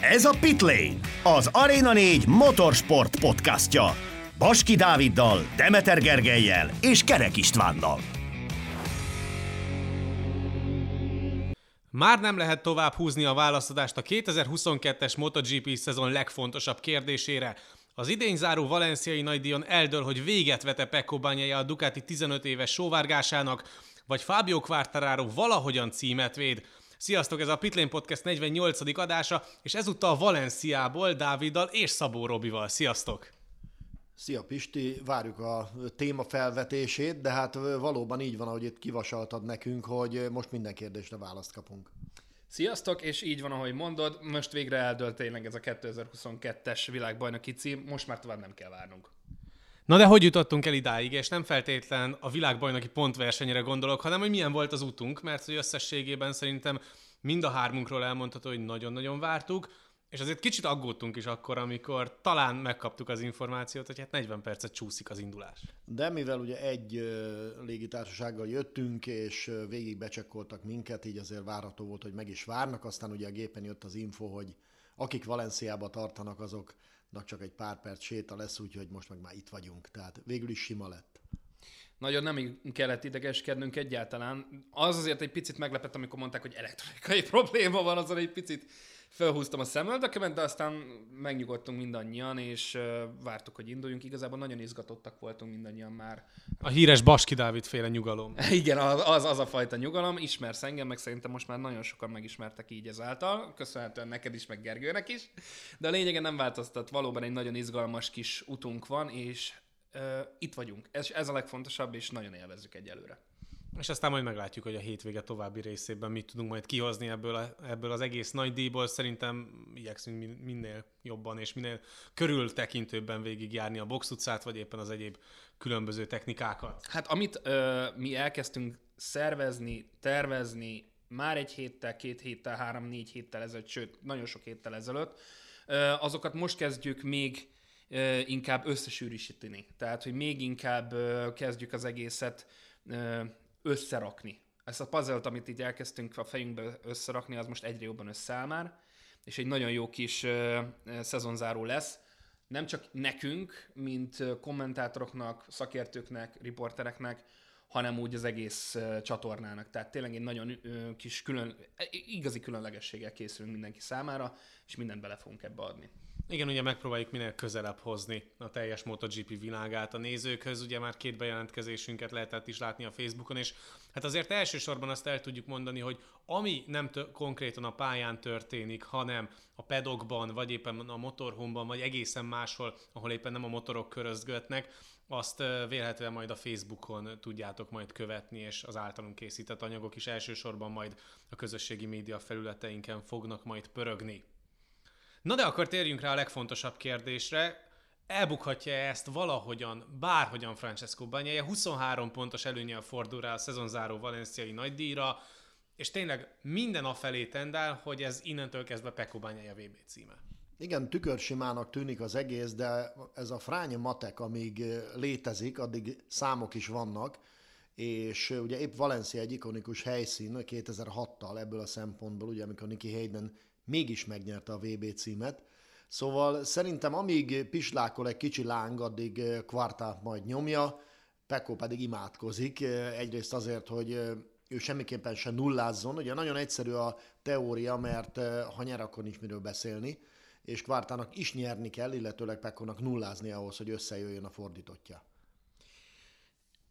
Ez a Pitlane, az Arena 4 motorsport podcastja. Baski Dáviddal, Demeter Gergelyel és Kerek Istvánnal. Már nem lehet tovább húzni a válaszadást a 2022-es MotoGP szezon legfontosabb kérdésére. Az idén záró valenciai nagydíjon eldől, hogy véget vete Pecco Bagnaia a Ducati 15 éves sóvárgásának, vagy Fábio Quartararo valahogyan címet véd. Sziasztok, ez a Pitlane Podcast 48. adása, és ezúttal Valenciából, Dáviddal és Szabó Robival. Sziasztok! Szia Pisti, várjuk a téma felvetését, de hát valóban így van, ahogy itt kivasaltad nekünk, hogy most minden kérdésre választ kapunk. Sziasztok, és így van, ahogy mondod, most végre eldölt tényleg ez a 2022-es világbajnoki cím, most már tovább nem kell várnunk. Na de hogy jutottunk el idáig, és nem feltétlen a világbajnoki pontversenyre gondolok, hanem hogy milyen volt az utunk, mert hogy összességében szerintem mind a hármunkról elmondható, hogy nagyon-nagyon vártuk, és azért kicsit aggódtunk is akkor, amikor talán megkaptuk az információt, hogy hát 40 percet csúszik az indulás. De mivel ugye egy légitársasággal jöttünk, és végig becsekkoltak minket, így azért várható volt, hogy meg is várnak, aztán ugye a gépen jött az info, hogy akik Valenciába tartanak, azoknak csak egy pár perc séta lesz, úgyhogy most meg már itt vagyunk, tehát végül is sima lett. Nagyon nem kellett idegeskednünk egyáltalán. Az azért egy picit meglepett, amikor mondták, hogy elektronikai probléma van, azon egy picit felhúztam a szemöldökemet, de aztán megnyugodtunk mindannyian, és vártuk, hogy induljunk. Igazából nagyon izgatottak voltunk mindannyian már. A híres Baski Dávid féle nyugalom. Igen, az, az, a fajta nyugalom. Ismersz engem, meg szerintem most már nagyon sokan megismertek így ezáltal. Köszönhetően neked is, meg Gergőnek is. De a lényegen nem változtat. Valóban egy nagyon izgalmas kis utunk van, és itt vagyunk. Ez, ez a legfontosabb, és nagyon élvezzük egyelőre. És aztán majd meglátjuk, hogy a hétvége további részében mit tudunk majd kihozni ebből, a, ebből az egész nagy díjból. Szerintem igyekszünk minél jobban és minél körültekintőbben végigjárni a box utcát, vagy éppen az egyéb különböző technikákat. Hát amit ö, mi elkezdtünk szervezni, tervezni már egy héttel, két héttel, három-négy héttel ezelőtt, sőt, nagyon sok héttel ezelőtt, ö, azokat most kezdjük még inkább összesűrűsíteni. Tehát, hogy még inkább kezdjük az egészet összerakni. Ezt a puzzle amit így elkezdtünk a fejünkbe összerakni, az most egyre jobban összeáll már, és egy nagyon jó kis szezonzáró lesz. Nem csak nekünk, mint kommentátoroknak, szakértőknek, riportereknek, hanem úgy az egész csatornának. Tehát tényleg egy nagyon kis külön, igazi különlegességgel készülünk mindenki számára, és mindent bele fogunk ebbe adni. Igen, ugye megpróbáljuk minél közelebb hozni a teljes MotoGP világát a nézőkhöz. Ugye már két bejelentkezésünket lehetett is látni a Facebookon, és hát azért elsősorban azt el tudjuk mondani, hogy ami nem t- konkrétan a pályán történik, hanem a pedokban, vagy éppen a motorhomban, vagy egészen máshol, ahol éppen nem a motorok körözgetnek, azt vélhetően majd a Facebookon tudjátok majd követni, és az általunk készített anyagok is elsősorban majd a közösségi média felületeinken fognak majd pörögni. Na de akkor térjünk rá a legfontosabb kérdésre. Elbukhatja ezt valahogyan, bárhogyan Francesco Bagnaia? 23 pontos előnyel fordul rá a szezonzáró valenciai nagydíjra, és tényleg minden afelé tendál, hogy ez innentől kezdve Pecco Bagnaia VB címe. Igen, tükörsimának tűnik az egész, de ez a fránya matek, amíg létezik, addig számok is vannak, és ugye épp Valencia egy ikonikus helyszín 2006-tal ebből a szempontból, ugye amikor Nicky Hayden mégis megnyerte a VB címet. Szóval szerintem amíg pislákol egy kicsi láng, addig Quarta majd nyomja, Pekó pedig imádkozik, egyrészt azért, hogy ő semmiképpen sem nullázzon. Ugye nagyon egyszerű a teória, mert ha nyer, akkor nincs miről beszélni, és Kvártának is nyerni kell, illetőleg Pekónak nullázni ahhoz, hogy összejöjjön a fordítottja.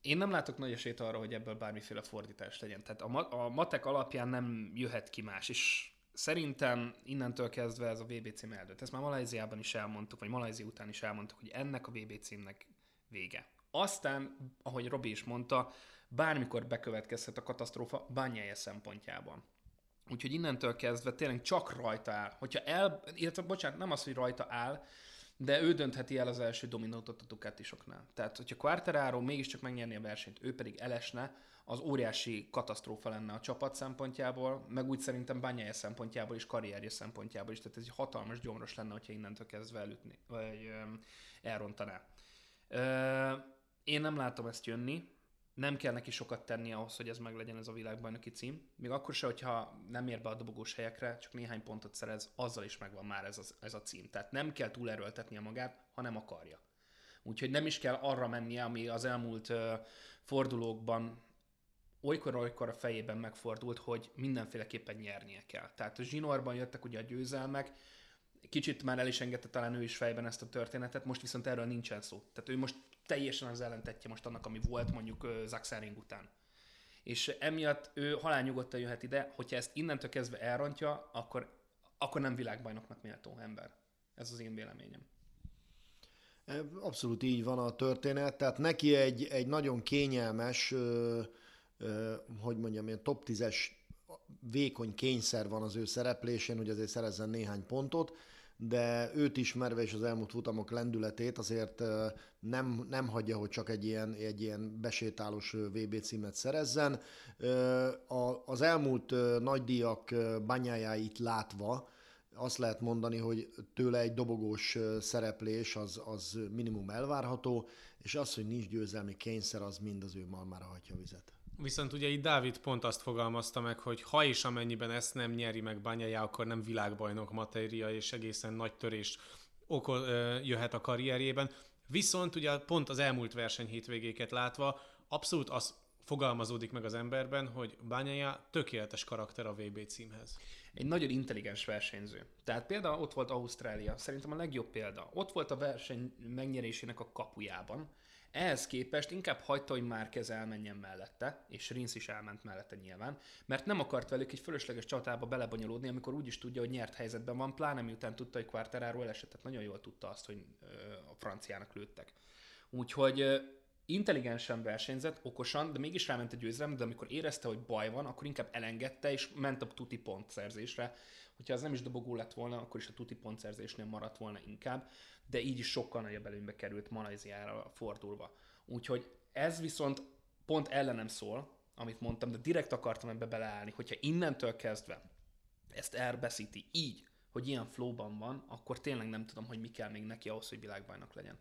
Én nem látok nagy esélyt arra, hogy ebből bármiféle fordítás legyen. Tehát a, ma- a matek alapján nem jöhet ki más, és szerintem innentől kezdve ez a VB cím eldőlt. Ezt már Malajziában is elmondtuk, vagy Malajzi után is elmondtuk, hogy ennek a VB címnek vége. Aztán, ahogy Robi is mondta, bármikor bekövetkezhet a katasztrófa bányája szempontjában. Úgyhogy innentől kezdve tényleg csak rajta áll. Hogyha el, illetve bocsánat, nem az, hogy rajta áll, de ő döntheti el az első dominótot a Ducatisoknál. Tehát, hogyha Quartararo mégiscsak megnyerni a versenyt, ő pedig elesne, az óriási katasztrófa lenne a csapat szempontjából, meg úgy szerintem bányája szempontjából is, karrierje szempontjából is, tehát ez egy hatalmas gyomros lenne, hogyha innentől kezdve elütni, vagy elrontaná. Én nem látom ezt jönni, nem kell neki sokat tenni ahhoz, hogy ez meglegyen ez a világbajnoki cím. Még akkor se, hogyha nem ér be a dobogós helyekre, csak néhány pontot szerez, azzal is megvan már ez a, ez a cím. Tehát nem kell túlerőltetnie magát, hanem akarja. Úgyhogy nem is kell arra mennie, ami az elmúlt uh, fordulókban olykor-olykor a fejében megfordult, hogy mindenféleképpen nyernie kell. Tehát a zsinórban jöttek ugye a győzelmek, kicsit már el is engedte talán ő is fejben ezt a történetet, most viszont erről nincsen szó. Tehát ő most teljesen az ellentetje most annak, ami volt mondjuk Zaxaring után. És emiatt ő halálnyugodtan jöhet ide, hogyha ezt innentől kezdve elrontja, akkor, akkor nem világbajnoknak méltó ember. Ez az én véleményem. Abszolút így van a történet, tehát neki egy, egy nagyon kényelmes, ö, hogy mondjam, ilyen top 10-es vékony kényszer van az ő szereplésén, hogy azért szerezzen néhány pontot, de őt ismerve és az elmúlt futamok lendületét azért nem, nem hagyja, hogy csak egy ilyen, egy ilyen besétálós VB címet szerezzen. Az elmúlt nagydíjak bányájáit látva, azt lehet mondani, hogy tőle egy dobogós szereplés az, az minimum elvárható, és az, hogy nincs győzelmi kényszer, az mind az ő malmára hagyja vizet. Viszont ugye itt Dávid pont azt fogalmazta meg, hogy ha és amennyiben ezt nem nyeri meg Banyája, akkor nem világbajnok matéria, és egészen nagy törés okol, jöhet a karrierjében. Viszont ugye pont az elmúlt verseny hétvégéket látva abszolút az fogalmazódik meg az emberben, hogy Bányája tökéletes karakter a VB címhez. Egy nagyon intelligens versenyző. Tehát például ott volt Ausztrália, szerintem a legjobb példa. Ott volt a verseny megnyerésének a kapujában, ehhez képest inkább hagyta, hogy Márkez elmenjen mellette, és Rinsz is elment mellette nyilván, mert nem akart velük egy fölösleges csatába belebonyolódni, amikor úgy is tudja, hogy nyert helyzetben van, pláne miután tudta, hogy Quartararo esetett, nagyon jól tudta azt, hogy a franciának lőttek. Úgyhogy intelligensen versenyzett, okosan, de mégis ráment a győzelem, de amikor érezte, hogy baj van, akkor inkább elengedte, és ment a tuti pontszerzésre. Hogyha az nem is dobogó lett volna, akkor is a tuti pontszerzésnél maradt volna inkább de így is sokkal nagyobb előnybe került Malajziára fordulva. Úgyhogy ez viszont pont ellenem szól, amit mondtam, de direkt akartam ebbe beleállni, hogyha innentől kezdve ezt elbeszíti így, hogy ilyen flowban van, akkor tényleg nem tudom, hogy mi kell még neki ahhoz, hogy világbajnok legyen.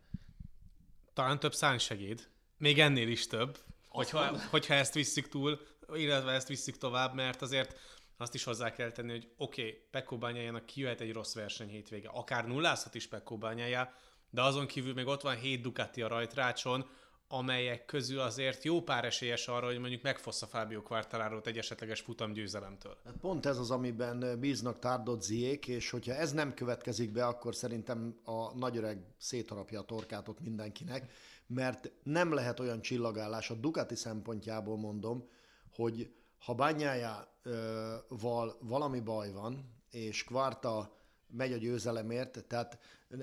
Talán több szánysegéd. Még ennél is több, hogyha, hogyha ezt visszük túl, illetve ezt visszük tovább, mert azért azt is hozzá kell tenni, hogy oké, okay, Pekko Bányájának kijöhet egy rossz verseny hétvége, akár nullázhat is Pekko Bányájá, de azon kívül még ott van hét Ducati a rajtrácson, amelyek közül azért jó pár esélyes arra, hogy mondjuk megfossza Fábio quartararo egy esetleges futamgyőzelemtől. Hát pont ez az, amiben bíznak Tárdodziék, és hogyha ez nem következik be, akkor szerintem a nagyöreg szétharapja a torkát ott mindenkinek, mert nem lehet olyan csillagállás, a Ducati szempontjából mondom, hogy ha bányájával valami baj van, és Kvarta megy a győzelemért, tehát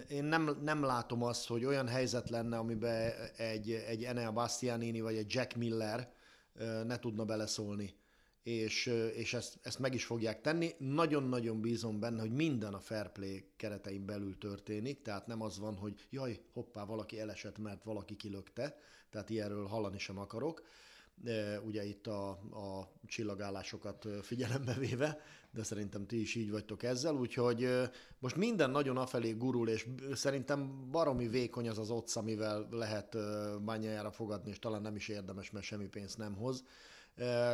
én nem, nem látom azt, hogy olyan helyzet lenne, amiben egy, egy Enea Bastianini vagy egy Jack Miller ne tudna beleszólni. És, és ezt, ezt meg is fogják tenni. Nagyon-nagyon bízom benne, hogy minden a fair play keretein belül történik, tehát nem az van, hogy jaj, hoppá, valaki elesett, mert valaki kilökte, tehát ilyenről hallani sem akarok ugye itt a, a csillagállásokat figyelembe véve, de szerintem ti is így vagytok ezzel, úgyhogy most minden nagyon afelé gurul, és szerintem baromi vékony az az otsz, amivel lehet bányájára fogadni, és talán nem is érdemes, mert semmi pénzt nem hoz.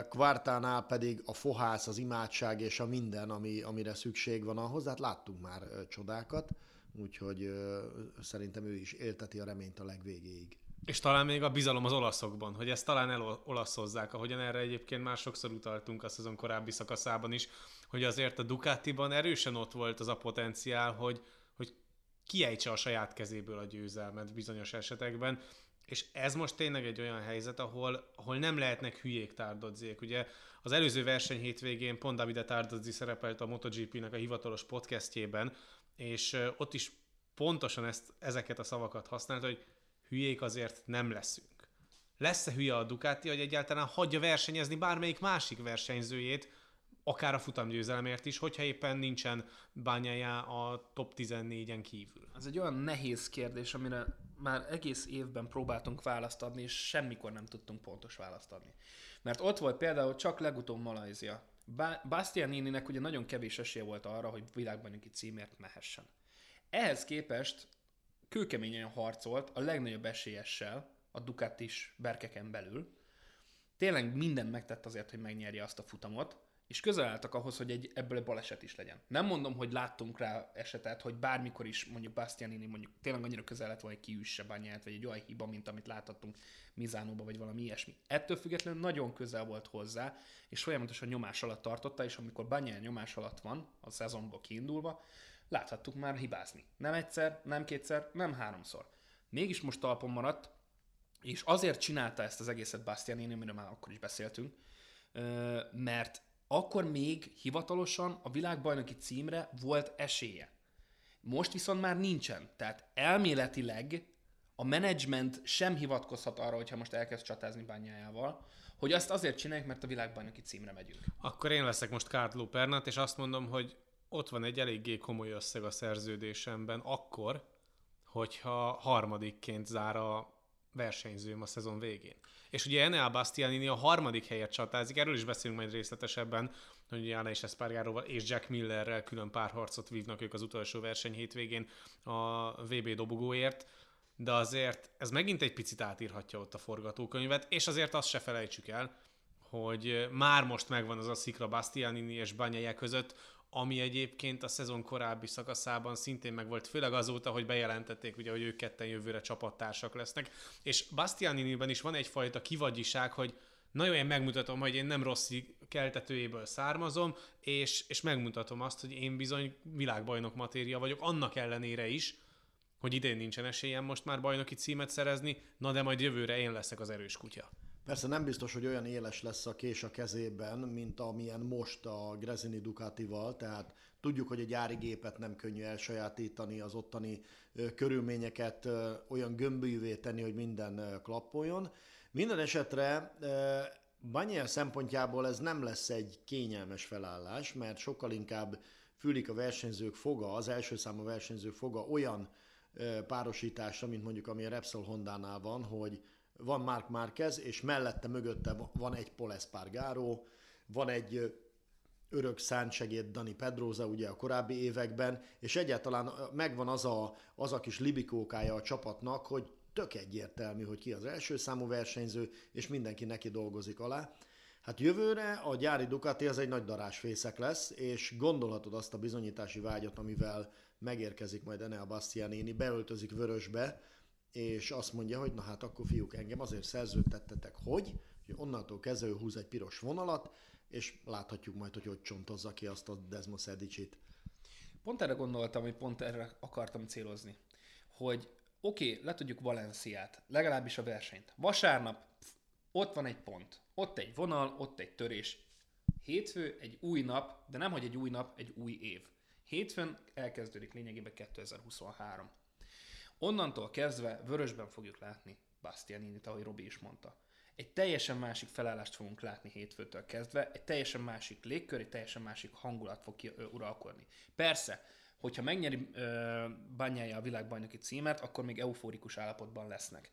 Kvártánál pedig a fohász, az imádság és a minden, ami, amire szükség van ahhoz, hát láttunk már csodákat, úgyhogy szerintem ő is élteti a reményt a legvégéig. És talán még a bizalom az olaszokban, hogy ezt talán elolaszozzák, ahogyan erre egyébként már sokszor utaltunk a szezon korábbi szakaszában is, hogy azért a Ducatiban erősen ott volt az a potenciál, hogy, hogy kiejtse a saját kezéből a győzelmet bizonyos esetekben, és ez most tényleg egy olyan helyzet, ahol, ahol nem lehetnek hülyék tárdodzék. Ugye az előző verseny hétvégén pont Davide Tárdodzi szerepelt a MotoGP-nek a hivatalos podcastjében, és ott is pontosan ezt, ezeket a szavakat használta, hogy hülyék azért nem leszünk. Lesz-e hülye a Ducati, hogy egyáltalán hagyja versenyezni bármelyik másik versenyzőjét, akár a futamgyőzelemért is, hogyha éppen nincsen bányája a top 14-en kívül? Ez egy olyan nehéz kérdés, amire már egész évben próbáltunk választ adni, és semmikor nem tudtunk pontos választ adni. Mert ott volt például csak legutóbb Malajzia. Bastianininek ugye nagyon kevés esélye volt arra, hogy világbajnoki címért mehessen. Ehhez képest kőkeményen harcolt a legnagyobb esélyessel, a Ducatis berkeken belül, tényleg mindent megtett azért, hogy megnyerje azt a futamot, és közel álltak ahhoz, hogy egy, ebből egy baleset is legyen. Nem mondom, hogy láttunk rá esetet, hogy bármikor is mondjuk Bastianini mondjuk tényleg annyira közel lett volna, hogy kiüsse bányát, vagy egy olyan hiba, mint amit láthattunk Mizánóba, vagy valami ilyesmi. Ettől függetlenül nagyon közel volt hozzá, és folyamatosan nyomás alatt tartotta, és amikor bányá nyomás alatt van, a szezonból kiindulva, láthattuk már hibázni. Nem egyszer, nem kétszer, nem háromszor. Mégis most talpon maradt, és azért csinálta ezt az egészet Bastianini, amiről már akkor is beszéltünk, mert akkor még hivatalosan a világbajnoki címre volt esélye. Most viszont már nincsen. Tehát elméletileg a menedzsment sem hivatkozhat arra, hogyha most elkezd csatázni bányájával, hogy azt azért csináljuk, mert a világbajnoki címre megyünk. Akkor én leszek most Kártló Pernat, és azt mondom, hogy ott van egy eléggé komoly összeg a szerződésemben akkor, hogyha harmadikként zár a versenyzőm a szezon végén. És ugye Enea Bastianini a harmadik helyet csatázik, erről is beszélünk majd részletesebben, hogy Jána és Espargaróval és Jack Millerrel külön párharcot vívnak ők az utolsó verseny hétvégén a VB dobogóért, de azért ez megint egy picit átírhatja ott a forgatókönyvet, és azért azt se felejtsük el, hogy már most megvan az a szikra Bastianini és Banyaje között, ami egyébként a szezon korábbi szakaszában szintén meg volt, főleg azóta, hogy bejelentették, ugye, hogy ők ketten jövőre csapattársak lesznek. És Bastianiniben is van egyfajta kivagyiság, hogy nagyon én megmutatom, hogy én nem rossz keltetőjéből származom, és, és megmutatom azt, hogy én bizony világbajnok matéria vagyok, annak ellenére is, hogy idén nincsen esélyem most már bajnoki címet szerezni, na de majd jövőre én leszek az erős kutya. Persze nem biztos, hogy olyan éles lesz a kés a kezében, mint amilyen most a Grezini Ducatival, tehát tudjuk, hogy a gyári gépet nem könnyű elsajátítani, az ottani körülményeket olyan gömbűvé tenni, hogy minden klappoljon. Minden esetre Banyer szempontjából ez nem lesz egy kényelmes felállás, mert sokkal inkább fülik a versenyzők foga, az első számú versenyzők foga olyan párosításra, mint mondjuk ami a Repsol Honda-nál van, hogy van Mark Marquez, és mellette, mögötte van egy Paul Espargaro, van egy örök szántsegéd Dani Pedroza ugye a korábbi években, és egyáltalán megvan az a, az a kis libikókája a csapatnak, hogy tök egyértelmű, hogy ki az első számú versenyző, és mindenki neki dolgozik alá. Hát jövőre a gyári Ducati az egy nagy darásfészek lesz, és gondolhatod azt a bizonyítási vágyat, amivel megérkezik majd Enea Bastianini, beöltözik vörösbe, és azt mondja, hogy na hát akkor fiúk, engem azért szerződtettetek, hogy, hogy onnantól kezdve húz egy piros vonalat, és láthatjuk majd, hogy hogy csontozza ki azt a Desmo Szedicsit. Pont erre gondoltam, hogy pont erre akartam célozni, hogy oké, okay, le tudjuk Valenciát, legalábbis a versenyt. Vasárnap ott van egy pont, ott egy vonal, ott egy törés. Hétfő egy új nap, de nem hogy egy új nap, egy új év. Hétfőn elkezdődik lényegében 2023. Onnantól kezdve vörösben fogjuk látni Bastianinit, ahogy Robi is mondta. Egy teljesen másik felállást fogunk látni hétfőtől kezdve, egy teljesen másik légkör, egy teljesen másik hangulat fog ki, ö, uralkodni. Persze, hogyha megnyeri ö, bányája a világbajnoki címet, akkor még euforikus állapotban lesznek.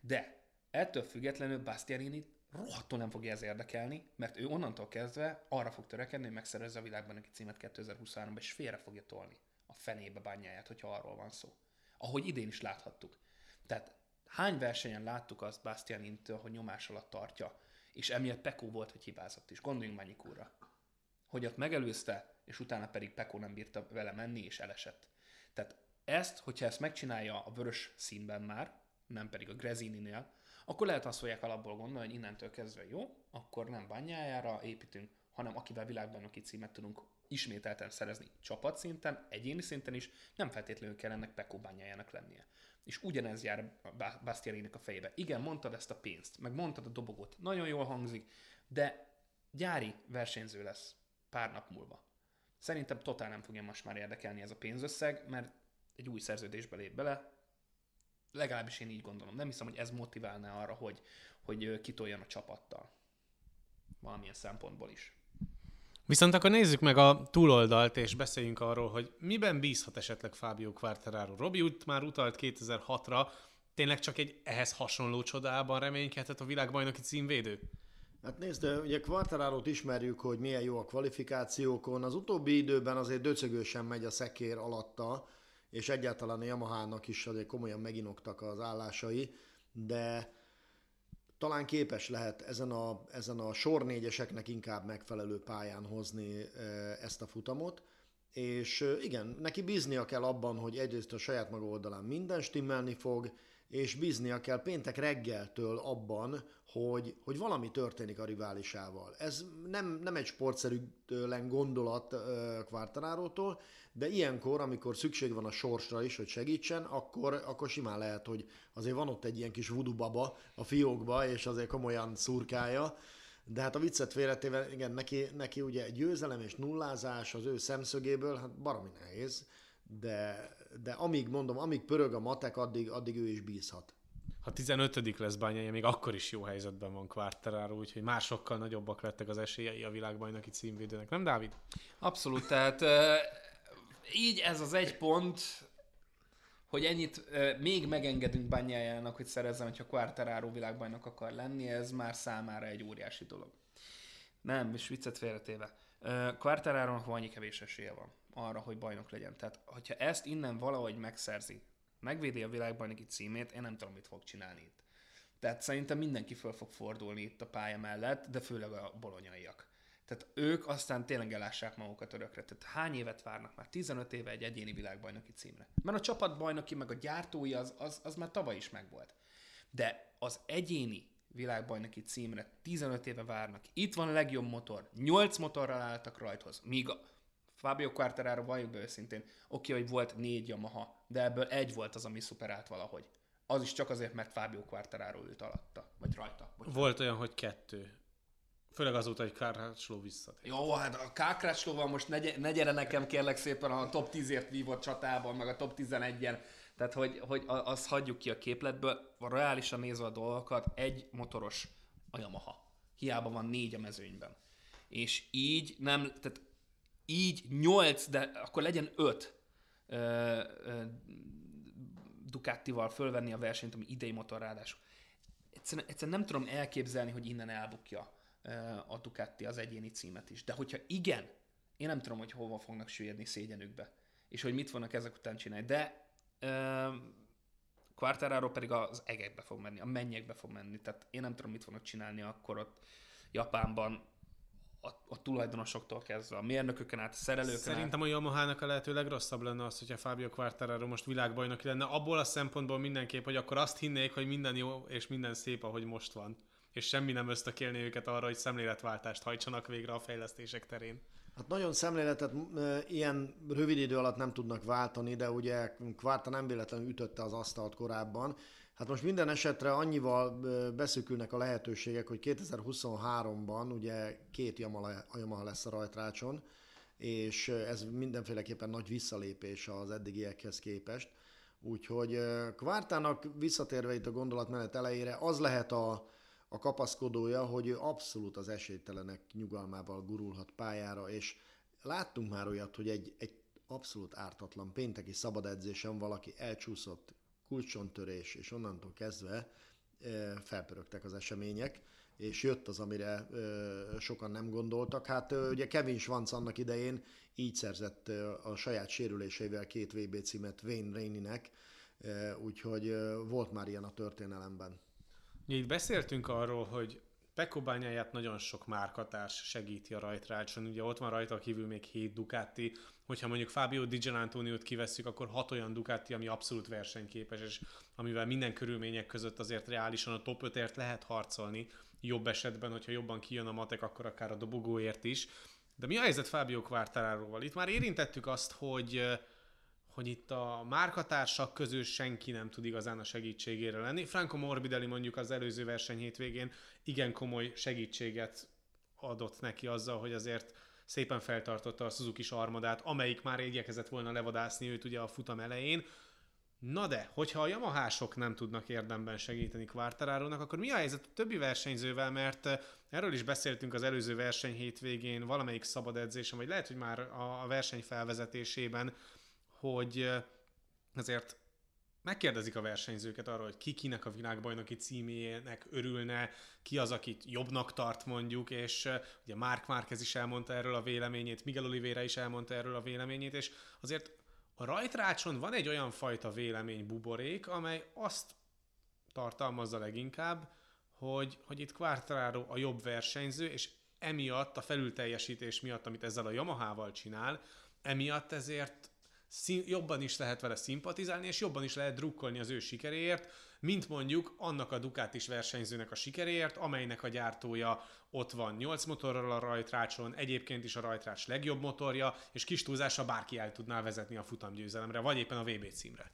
De ettől függetlenül Bastianini rohadtul nem fogja ez érdekelni, mert ő onnantól kezdve arra fog törekedni, hogy megszerezze a világbajnoki címet 2023-ban, és félre fogja tolni a fenébe bányáját, hogyha arról van szó ahogy idén is láthattuk. Tehát hány versenyen láttuk azt Bastianintől, hogy nyomás alatt tartja, és emiatt Pekó volt, hogy hibázott is. Gondoljunk Manyikúra. Hogy ott megelőzte, és utána pedig Pekó nem bírta vele menni, és elesett. Tehát ezt, hogyha ezt megcsinálja a vörös színben már, nem pedig a Grezini-nél, akkor lehet azt fogják alapból gondolni, hogy innentől kezdve jó, akkor nem bányájára építünk, hanem akivel világbajnoki címet tudunk ismételten szerezni csapatszinten, egyéni szinten is, nem feltétlenül kell ennek Pekó bányájának lennie. És ugyanez jár Bastianinek a fejébe. Igen, mondtad ezt a pénzt, meg mondtad a dobogót, nagyon jól hangzik, de gyári versenyző lesz pár nap múlva. Szerintem totál nem fogja most már érdekelni ez a pénzösszeg, mert egy új szerződésbe lép bele, legalábbis én így gondolom. Nem hiszem, hogy ez motiválná arra, hogy, hogy kitoljon a csapattal. Valamilyen szempontból is. Viszont akkor nézzük meg a túloldalt, és beszéljünk arról, hogy miben bízhat esetleg Fábio Quartararo. Robi út már utalt 2006-ra, tényleg csak egy ehhez hasonló csodában reménykedhet a világbajnoki címvédő? Hát nézd, ugye Quartararo-t ismerjük, hogy milyen jó a kvalifikációkon. Az utóbbi időben azért döcögősen megy a szekér alatta, és egyáltalán a Yamaha-nak is azért komolyan meginoktak az állásai, de talán képes lehet ezen a, ezen a sor négyeseknek inkább megfelelő pályán hozni ezt a futamot, és igen, neki bíznia kell abban, hogy egyrészt a saját maga oldalán minden stimmelni fog, és bíznia kell péntek reggeltől abban, hogy, hogy valami történik a riválisával. Ez nem, nem egy sportszerűtlen gondolat Quartararótól, de ilyenkor, amikor szükség van a sorsra is, hogy segítsen, akkor, akkor simán lehet, hogy azért van ott egy ilyen kis voodoo baba a fiókba, és azért komolyan szurkálja, de hát a viccet félretéve, igen, neki, neki ugye egy győzelem és nullázás az ő szemszögéből, hát baromi nehéz, de, de amíg mondom, amíg pörög a matek, addig, addig ő is bízhat. Ha 15 lesz bányája, még akkor is jó helyzetben van Quartararo, úgyhogy már sokkal nagyobbak lettek az esélyei a világbajnoki címvédőnek, nem Dávid? Abszolút, tehát így ez az egy pont, hogy ennyit még megengedünk Banyájának, hogy szerezzen, hogyha Quartararo világbajnok akar lenni, ez már számára egy óriási dolog. Nem, és viccet félretéve. Quartararo-nak annyi kevés esélye van arra, hogy bajnok legyen. Tehát, hogyha ezt innen valahogy megszerzi, megvédi a világbajnoki címét, én nem tudom, mit fog csinálni itt. Tehát szerintem mindenki föl fog fordulni itt a pálya mellett, de főleg a bolonyaiak. Tehát ők aztán tényleg elássák magukat örökre. Tehát hány évet várnak már? 15 éve egy egyéni világbajnoki címre. Mert a csapatbajnoki, meg a gyártói az, az, az már tavaly is megvolt. De az egyéni világbajnoki címre 15 éve várnak. Itt van a legjobb motor. 8 motorral álltak rajthoz. Míg a Fabio Quartararo, valljuk be őszintén, oké, hogy volt négy Yamaha, de ebből egy volt az, ami szuperált valahogy. Az is csak azért, mert Fabio Quartararo ült alatta, vagy rajta. Vagy volt olyan, hogy kettő. Főleg azóta, hogy Kárhácsló visszatér. Jó, hát a Kárhácslóval most ne, ne gyere nekem kérlek szépen a top 10-ért vívott csatában, meg a top 11-en. Tehát, hogy, hogy azt hagyjuk ki a képletből. Reálisan nézve a dolgokat, egy motoros a Yamaha. Hiába van négy a mezőnyben. És így nem, tehát így nyolc, de akkor legyen öt ö, ö, Ducatival fölvenni a versenyt, ami idei motor ráadásul. Egyszerűen, egyszerűen nem tudom elképzelni, hogy innen elbukja a Ducati az egyéni címet is. De hogyha igen, én nem tudom, hogy hova fognak süllyedni szégyenükbe, és hogy mit fognak ezek után csinálni. De uh, Quartararo pedig az egekbe fog menni, a mennyekbe fog menni. Tehát én nem tudom, mit fognak csinálni akkor ott Japánban a, a tulajdonosoktól kezdve, a mérnököken át, a szerelőken Szerintem át. a Yamaha-nak a lehető legrosszabb lenne az, hogyha Fabio Quartararo most világbajnok lenne, abból a szempontból mindenképp, hogy akkor azt hinnék, hogy minden jó és minden szép, ahogy most van és semmi nem ösztökélni őket arra, hogy szemléletváltást hajtsanak végre a fejlesztések terén. Hát nagyon szemléletet ilyen rövid idő alatt nem tudnak váltani, de ugye Kvárta nem véletlenül ütötte az asztalt korábban. Hát most minden esetre annyival beszűkülnek a lehetőségek, hogy 2023-ban ugye két Yamaha lesz a rajtrácson, és ez mindenféleképpen nagy visszalépés az eddigiekhez képest. Úgyhogy Kvártának visszatérve itt a gondolatmenet elejére, az lehet a, a kapaszkodója, hogy ő abszolút az esélytelenek nyugalmával gurulhat pályára, és láttunk már olyat, hogy egy, egy abszolút ártatlan pénteki szabad edzésen valaki elcsúszott kulcsontörés, és onnantól kezdve felpörögtek az események, és jött az, amire sokan nem gondoltak. Hát ugye Kevin Schwanz annak idején így szerzett a saját sérülésével két VB címet Wayne Rainey-nek, úgyhogy volt már ilyen a történelemben. Itt beszéltünk arról, hogy Pekko nagyon sok márkatárs segíti a rajtrácson. Ugye ott van rajta kívül még 7 Ducati. Hogyha mondjuk Fabio Di Giannantonio-t kivesszük, akkor hat olyan Ducati, ami abszolút versenyképes, és amivel minden körülmények között azért reálisan a top 5-ért lehet harcolni. Jobb esetben, hogyha jobban kijön a matek, akkor akár a dobogóért is. De mi a helyzet Fabio Quartararoval? Itt már érintettük azt, hogy hogy itt a márkatársak közül senki nem tud igazán a segítségére lenni. Franco Morbidelli mondjuk az előző verseny hétvégén igen komoly segítséget adott neki azzal, hogy azért szépen feltartotta a Suzuki armadát, amelyik már igyekezett volna levadászni őt ugye a futam elején. Na de, hogyha a Yamahások nem tudnak érdemben segíteni Quartararónak, akkor mi a helyzet a többi versenyzővel, mert erről is beszéltünk az előző verseny hétvégén, valamelyik szabad edzésen, vagy lehet, hogy már a verseny felvezetésében, hogy azért megkérdezik a versenyzőket arról, hogy ki kinek a világbajnoki címének örülne, ki az, akit jobbnak tart mondjuk, és ugye Mark Márquez is elmondta erről a véleményét, Miguel Oliveira is elmondta erről a véleményét, és azért a rajtrácson van egy olyan fajta vélemény buborék, amely azt tartalmazza leginkább, hogy, hogy itt Quartararo a jobb versenyző, és emiatt a felülteljesítés miatt, amit ezzel a Yamaha-val csinál, emiatt ezért jobban is lehet vele szimpatizálni, és jobban is lehet drukkolni az ő sikeréért, mint mondjuk annak a Ducatis versenyzőnek a sikeréért, amelynek a gyártója ott van 8 motorral a rajtrácson, egyébként is a rajtrács legjobb motorja, és kis túlzása bárki el tudná vezetni a futamgyőzelemre, vagy éppen a VB címre.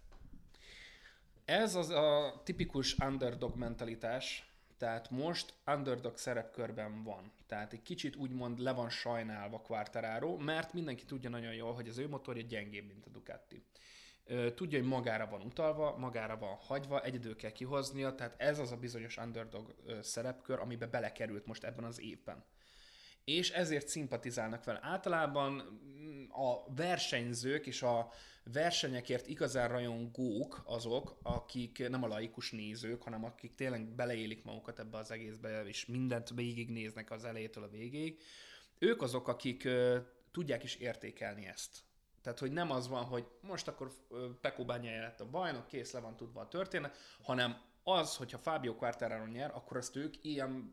Ez az a tipikus underdog mentalitás, tehát most underdog szerepkörben van. Tehát egy kicsit úgymond le van sajnálva Quartararo, mert mindenki tudja nagyon jól, hogy az ő motorja gyengébb, mint a Ducati. Tudja, hogy magára van utalva, magára van hagyva, egyedül kell kihoznia, tehát ez az a bizonyos underdog szerepkör, amiben belekerült most ebben az évben és ezért szimpatizálnak vele. Általában mm, a versenyzők és a versenyekért igazán rajongók azok, akik nem a laikus nézők, hanem akik tényleg beleélik magukat ebbe az egészbe, és mindent végignéznek az elejétől a végéig. Ők azok, akik tudják is értékelni ezt. Tehát, hogy nem az van, hogy most akkor Pekó Bányája lett a bajnok, kész le van tudva a történet, hanem az, hogyha Fábio Quartararo nyer, akkor azt ők ilyen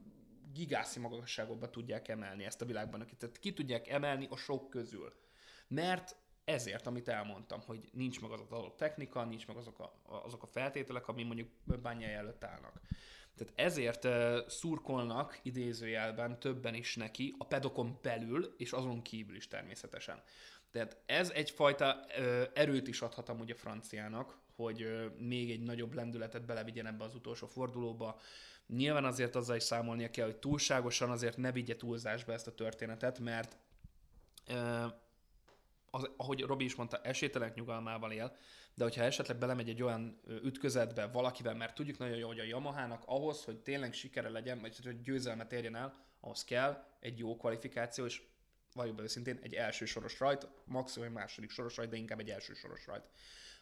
gigászi magasságokba tudják emelni ezt a világban, tehát ki tudják emelni a sok közül. Mert ezért, amit elmondtam, hogy nincs meg az adott technika, nincs meg azok a, azok a feltételek, ami mondjuk bányája előtt állnak. Tehát ezért szurkolnak idézőjelben többen is neki, a pedokon belül, és azon kívül is természetesen. Tehát ez egyfajta erőt is adhat amúgy a franciának, hogy még egy nagyobb lendületet belevigyen ebbe az utolsó fordulóba, Nyilván azért azzal is számolnia kell, hogy túlságosan azért ne vigye túlzásba ezt a történetet, mert az, ahogy Robi is mondta, esélytelenek nyugalmával él, de hogyha esetleg belemegy egy olyan ütközetbe valakivel, mert tudjuk nagyon jó, hogy a Yamahának ahhoz, hogy tényleg sikere legyen, vagy hogy győzelmet érjen el, ahhoz kell egy jó kvalifikáció, és valljuk be őszintén, egy első soros rajt, maximum egy második soros rajt, de inkább egy első soros rajt.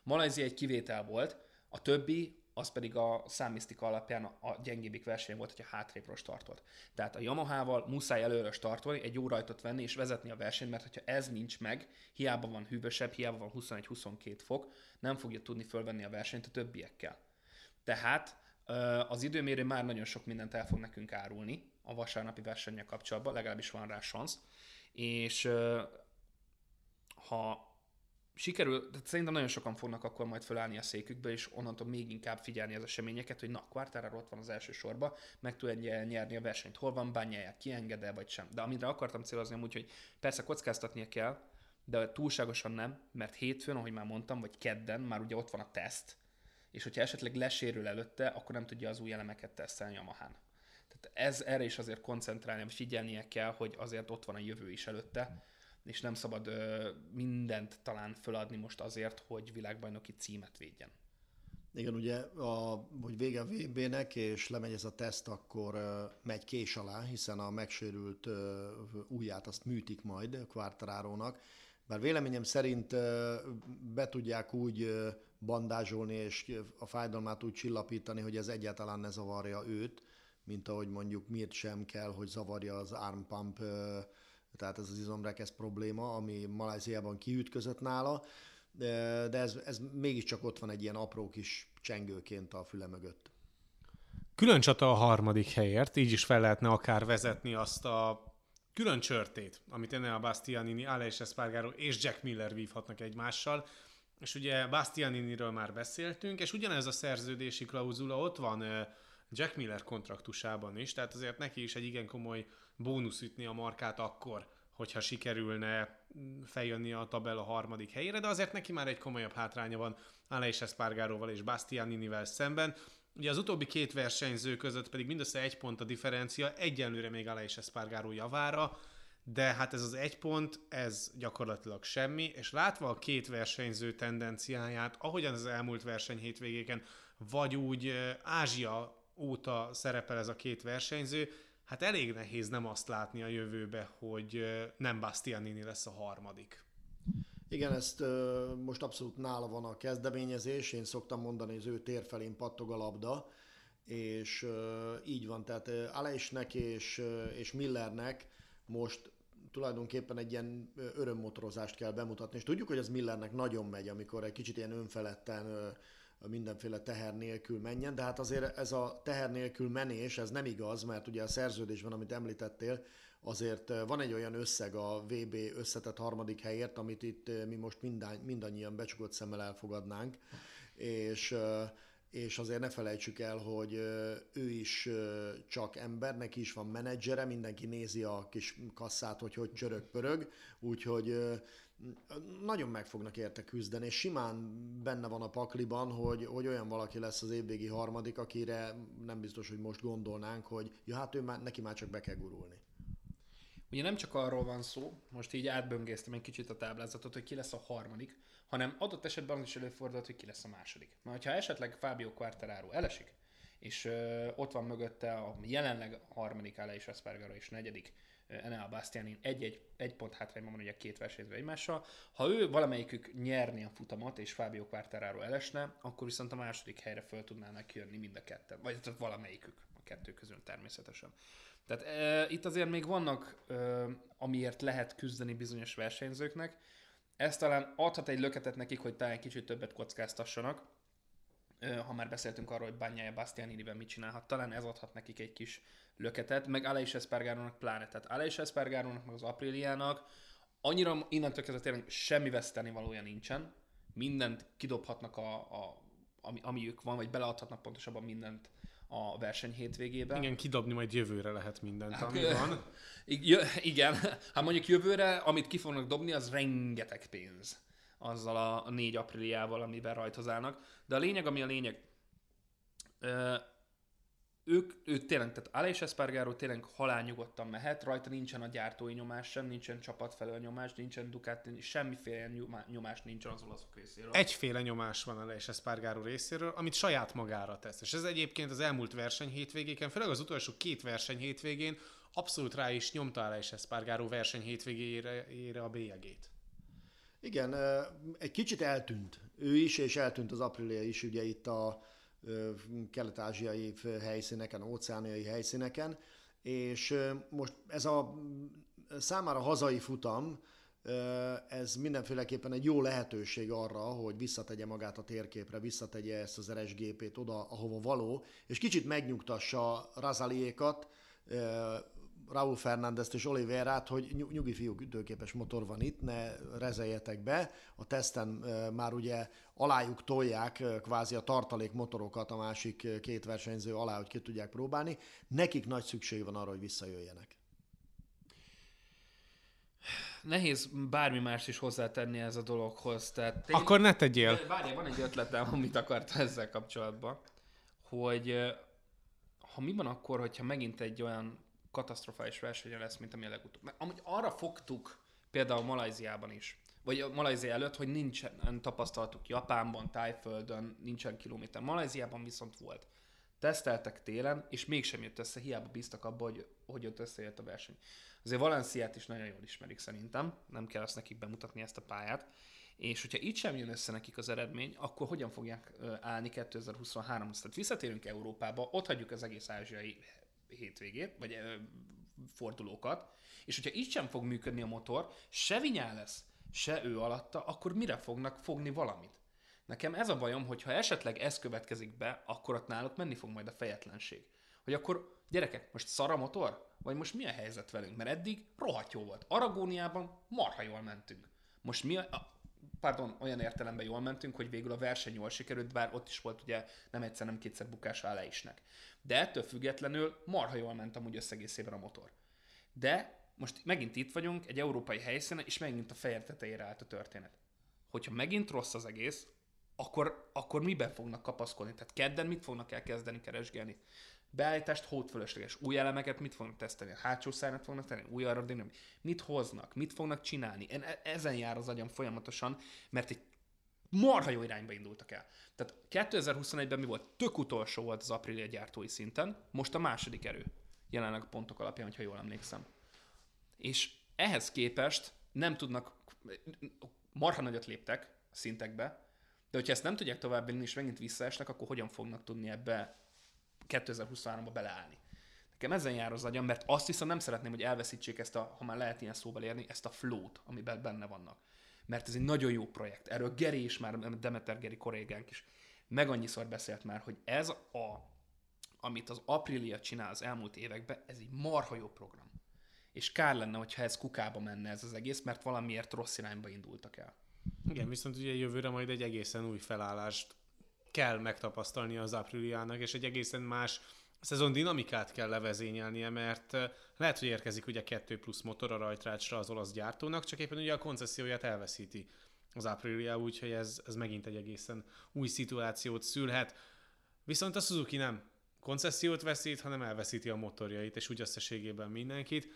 Malajzia egy kivétel volt, a többi az pedig a számmisztika alapján a gyengébbik verseny volt, hogyha hátrépről startolt. Tehát a Yamaha-val muszáj előre startolni, egy jó rajtot venni és vezetni a versenyt, mert hogyha ez nincs meg, hiába van hűvösebb, hiába van 21-22 fok, nem fogja tudni fölvenni a versenyt a többiekkel. Tehát az időmérő már nagyon sok mindent el fog nekünk árulni a vasárnapi versennyel kapcsolatban, legalábbis van rá szansz, és ha sikerül, tehát szerintem nagyon sokan fognak akkor majd felállni a székükbe, és onnantól még inkább figyelni az eseményeket, hogy na, Quartararo ott van az első sorba, meg tudja nyerni a versenyt. Hol van, bányáját, kienged vagy sem. De amire akartam célozni amúgy, hogy persze kockáztatnia kell, de túlságosan nem, mert hétfőn, ahogy már mondtam, vagy kedden már ugye ott van a teszt, és hogyha esetleg lesérül előtte, akkor nem tudja az új elemeket tesztelni a Mahán. Tehát ez, erre is azért koncentrálni, figyelnie kell, hogy azért ott van a jövő is előtte, és nem szabad ö, mindent talán föladni most azért, hogy világbajnoki címet védjen. Igen, ugye, a, hogy vége a VB-nek, és lemegy ez a teszt, akkor uh, megy kés alá, hiszen a megsérült uh, ujját azt műtik majd Quartararónak. Bár véleményem szerint uh, be tudják úgy uh, bandázsolni, és a fájdalmát úgy csillapítani, hogy ez egyáltalán ne zavarja őt, mint ahogy mondjuk miért sem kell, hogy zavarja az armpump uh, tehát ez az izomrekesz probléma, ami Malajziában kiütközött nála, de ez, ez mégiscsak ott van egy ilyen apró kis csengőként a füle mögött. Külön csata a harmadik helyért, így is fel lehetne akár vezetni azt a külön csörtét, amit Enea Bastianini, Alex Espargaro és Jack Miller vívhatnak egymással. És ugye Bastianiniről már beszéltünk, és ugyanez a szerződési klauzula ott van Jack Miller kontraktusában is, tehát azért neki is egy igen komoly bónusz ütni a markát akkor, hogyha sikerülne feljönni a tabella harmadik helyére, de azért neki már egy komolyabb hátránya van Aleix Espargaróval és Bastianinivel szemben. Ugye az utóbbi két versenyző között pedig mindössze egy pont a differencia, egyenlőre még Aleix Espargaró javára, de hát ez az egy pont, ez gyakorlatilag semmi, és látva a két versenyző tendenciáját, ahogyan az elmúlt verseny hétvégéken, vagy úgy Ázsia óta szerepel ez a két versenyző, hát elég nehéz nem azt látni a jövőbe, hogy nem Bastianini lesz a harmadik. Igen, ezt most abszolút nála van a kezdeményezés, én szoktam mondani, az ő tér felén pattog a labda, és így van, tehát Alesnek és, és Millernek most tulajdonképpen egy ilyen örömmotorozást kell bemutatni, és tudjuk, hogy az Millernek nagyon megy, amikor egy kicsit ilyen önfeledten mindenféle teher nélkül menjen, de hát azért ez a teher nélkül menés, ez nem igaz, mert ugye a szerződésben, amit említettél, azért van egy olyan összeg a VB összetett harmadik helyért, amit itt mi most mindannyian becsukott szemmel elfogadnánk, és és azért ne felejtsük el, hogy ő is csak ember, neki is van menedzsere, mindenki nézi a kis kasszát, hogy hogy csörög-pörög, úgyhogy nagyon meg fognak érte küzdeni, és simán benne van a pakliban, hogy, hogy olyan valaki lesz az évvégi harmadik, akire nem biztos, hogy most gondolnánk, hogy ja, hát ő már, neki már csak be kell gurulni. Ugye nem csak arról van szó, most így átböngésztem egy kicsit a táblázatot, hogy ki lesz a harmadik, hanem adott esetben az is előfordulhat, hogy ki lesz a második. Na, ha esetleg Fábio Quartararo elesik, és ö, ott van mögötte a jelenleg harmadik Aleix Espargaro és negyedik Enea Bastianin egy-egy egy pont hátrányban van ugye két versenyző egymással. Ha ő valamelyikük nyerni a futamot, és Fábio Quartararo elesne, akkor viszont a második helyre föl tudnának jönni mind a ketten. Vagy tehát valamelyikük a kettő közül természetesen. Tehát e, itt azért még vannak, e, amiért lehet küzdeni bizonyos versenyzőknek, ez talán adhat egy löketet nekik, hogy talán kicsit többet kockáztassanak, ha már beszéltünk arról, hogy Bányája Bastianiniben mit csinálhat, talán ez adhat nekik egy kis löketet, meg Aleix Espargarónak pláne. Tehát Aleix Espargarónak, meg az Apriliának annyira innentől kezdve tényleg semmi veszteni valója nincsen, mindent kidobhatnak, a, a, ami, ami ők van, vagy beleadhatnak pontosabban mindent a verseny hétvégébe. Igen, kidobni majd jövőre lehet mindent, hát, ami van. Igen, hát mondjuk jövőre, amit ki fognak dobni, az rengeteg pénz azzal a 4 apríliával, amiben rajtozálnak. De a lényeg, ami a lényeg, ők, ők tényleg, tehát Aleix Espargaro tényleg halálnyugodtan mehet, rajta nincsen a gyártói nyomás sem, nincsen csapat felől nyomás, nincsen Ducati, semmiféle nyomás nincsen az olaszok részéről. Egyféle nyomás van Aleix Espargaro részéről, amit saját magára tesz. És ez egyébként az elmúlt verseny hétvégéken, főleg az utolsó két verseny hétvégén abszolút rá is nyomta Aleix Espargaro verseny hétvégére a bélyegét. Igen, egy kicsit eltűnt ő is, és eltűnt az Aprilia is ugye itt a kelet-ázsiai helyszíneken, óceániai helyszíneken, és most ez a számára hazai futam, ez mindenféleképpen egy jó lehetőség arra, hogy visszategye magát a térképre, visszategye ezt az RSGP-t oda, ahova való, és kicsit megnyugtassa Razaliékat, Raúl Fernándezt és Oliverát, hogy nyugi fiúk ütőképes motor van itt, ne rezeljetek be. A teszten már ugye alájuk tolják kvázi a tartalék motorokat a másik két versenyző alá, hogy ki tudják próbálni. Nekik nagy szükség van arra, hogy visszajöjjenek. Nehéz bármi más is hozzátenni ez a dologhoz. Tehát tény... Akkor ne tegyél. Várjál, van egy ötletem, amit akarta ezzel kapcsolatban, hogy ha mi van akkor, hogyha megint egy olyan katasztrofális versenye lesz, mint ami a legutóbb. Mert amúgy arra fogtuk például Malajziában is, vagy a Malajzia előtt, hogy nincsen tapasztalatuk Japánban, Tájföldön, nincsen kilométer. Malajziában viszont volt. Teszteltek télen, és mégsem jött össze, hiába bíztak abba, hogy, hogy ott összejött a verseny. Azért Valenciát is nagyon jól ismerik szerintem, nem kell azt nekik bemutatni ezt a pályát. És hogyha itt sem jön össze nekik az eredmény, akkor hogyan fogják állni 2023 Tehát visszatérünk Európába, ott hagyjuk az egész ázsiai hétvégét, vagy ö, fordulókat, és hogyha így sem fog működni a motor, se vinyá lesz, se ő alatta, akkor mire fognak fogni valamit? Nekem ez a bajom, hogy ha esetleg ez következik be, akkor ott náluk menni fog majd a fejetlenség. Hogy akkor, gyerekek, most szar a motor? Vagy most mi a helyzet velünk? Mert eddig rohadt jó volt. Aragóniában marha jól mentünk. Most mi a, pardon, olyan értelemben jól mentünk, hogy végül a verseny jól sikerült, bár ott is volt ugye nem egyszer, nem kétszer bukás isnek. De ettől függetlenül marha jól ment amúgy összegészében a motor. De most megint itt vagyunk, egy európai helyszínen, és megint a fejer tetejére állt a történet. Hogyha megint rossz az egész, akkor, akkor miben fognak kapaszkodni? Tehát kedden mit fognak elkezdeni keresgélni? Beállítást hódfölösleges. Új elemeket mit fognak tesztelni? A hátsó szárnyat fognak tenni? Új aerodinamik? Mit hoznak? Mit fognak csinálni? Én e- ezen jár az agyam folyamatosan, mert egy marha jó irányba indultak el. Tehát 2021-ben mi volt? Tök utolsó volt az Aprilia gyártói szinten, most a második erő. Jelenleg a pontok alapján, hogyha jól emlékszem. És ehhez képest nem tudnak, marha nagyot léptek szintekbe, de hogyha ezt nem tudják tovább vinni, és megint visszaesnek, akkor hogyan fognak tudni ebbe 2023-ba beleállni? Nekem ezen jár az agyam, mert azt viszont nem szeretném, hogy elveszítsék ezt a, ha már lehet ilyen szóval érni, ezt a flót, amiben benne vannak mert ez egy nagyon jó projekt. Erről Geri is már, Demeter Geri kollégánk is meg annyiszor beszélt már, hogy ez a, amit az Aprilia csinál az elmúlt években, ez egy marha jó program. És kár lenne, hogyha ez kukába menne ez az egész, mert valamiért rossz irányba indultak el. Igen, viszont ugye jövőre majd egy egészen új felállást kell megtapasztalni az Apriliának, és egy egészen más szezon dinamikát kell levezényelnie, mert lehet, hogy érkezik ugye kettő plusz motor a rajtrácsra az olasz gyártónak, csak éppen ugye a koncesszióját elveszíti az Aprilia, úgyhogy ez, ez megint egy egészen új szituációt szülhet. Viszont a Suzuki nem koncesziót veszít, hanem elveszíti a motorjait, és úgy összességében mindenkit.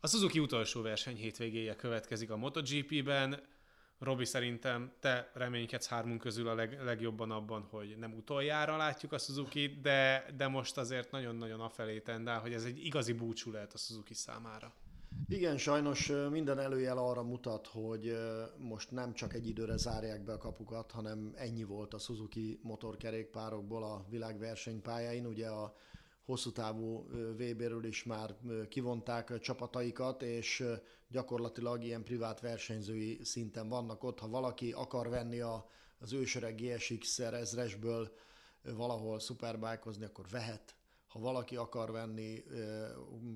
A Suzuki utolsó verseny hétvégéje következik a MotoGP-ben, Robi, szerintem te reménykedsz hármunk közül a leg, legjobban abban, hogy nem utoljára látjuk a suzuki de, de most azért nagyon-nagyon afelé tendál, hogy ez egy igazi búcsú lehet a Suzuki számára. Igen, sajnos minden előjel arra mutat, hogy most nem csak egy időre zárják be a kapukat, hanem ennyi volt a Suzuki motorkerékpárokból a világversenypályáin. Ugye a hosszú távú VB-ről is már kivonták csapataikat, és gyakorlatilag ilyen privát versenyzői szinten vannak ott. Ha valaki akar venni a, az ősöreg GSX ezresből valahol szuperbájkozni, akkor vehet. Ha valaki akar venni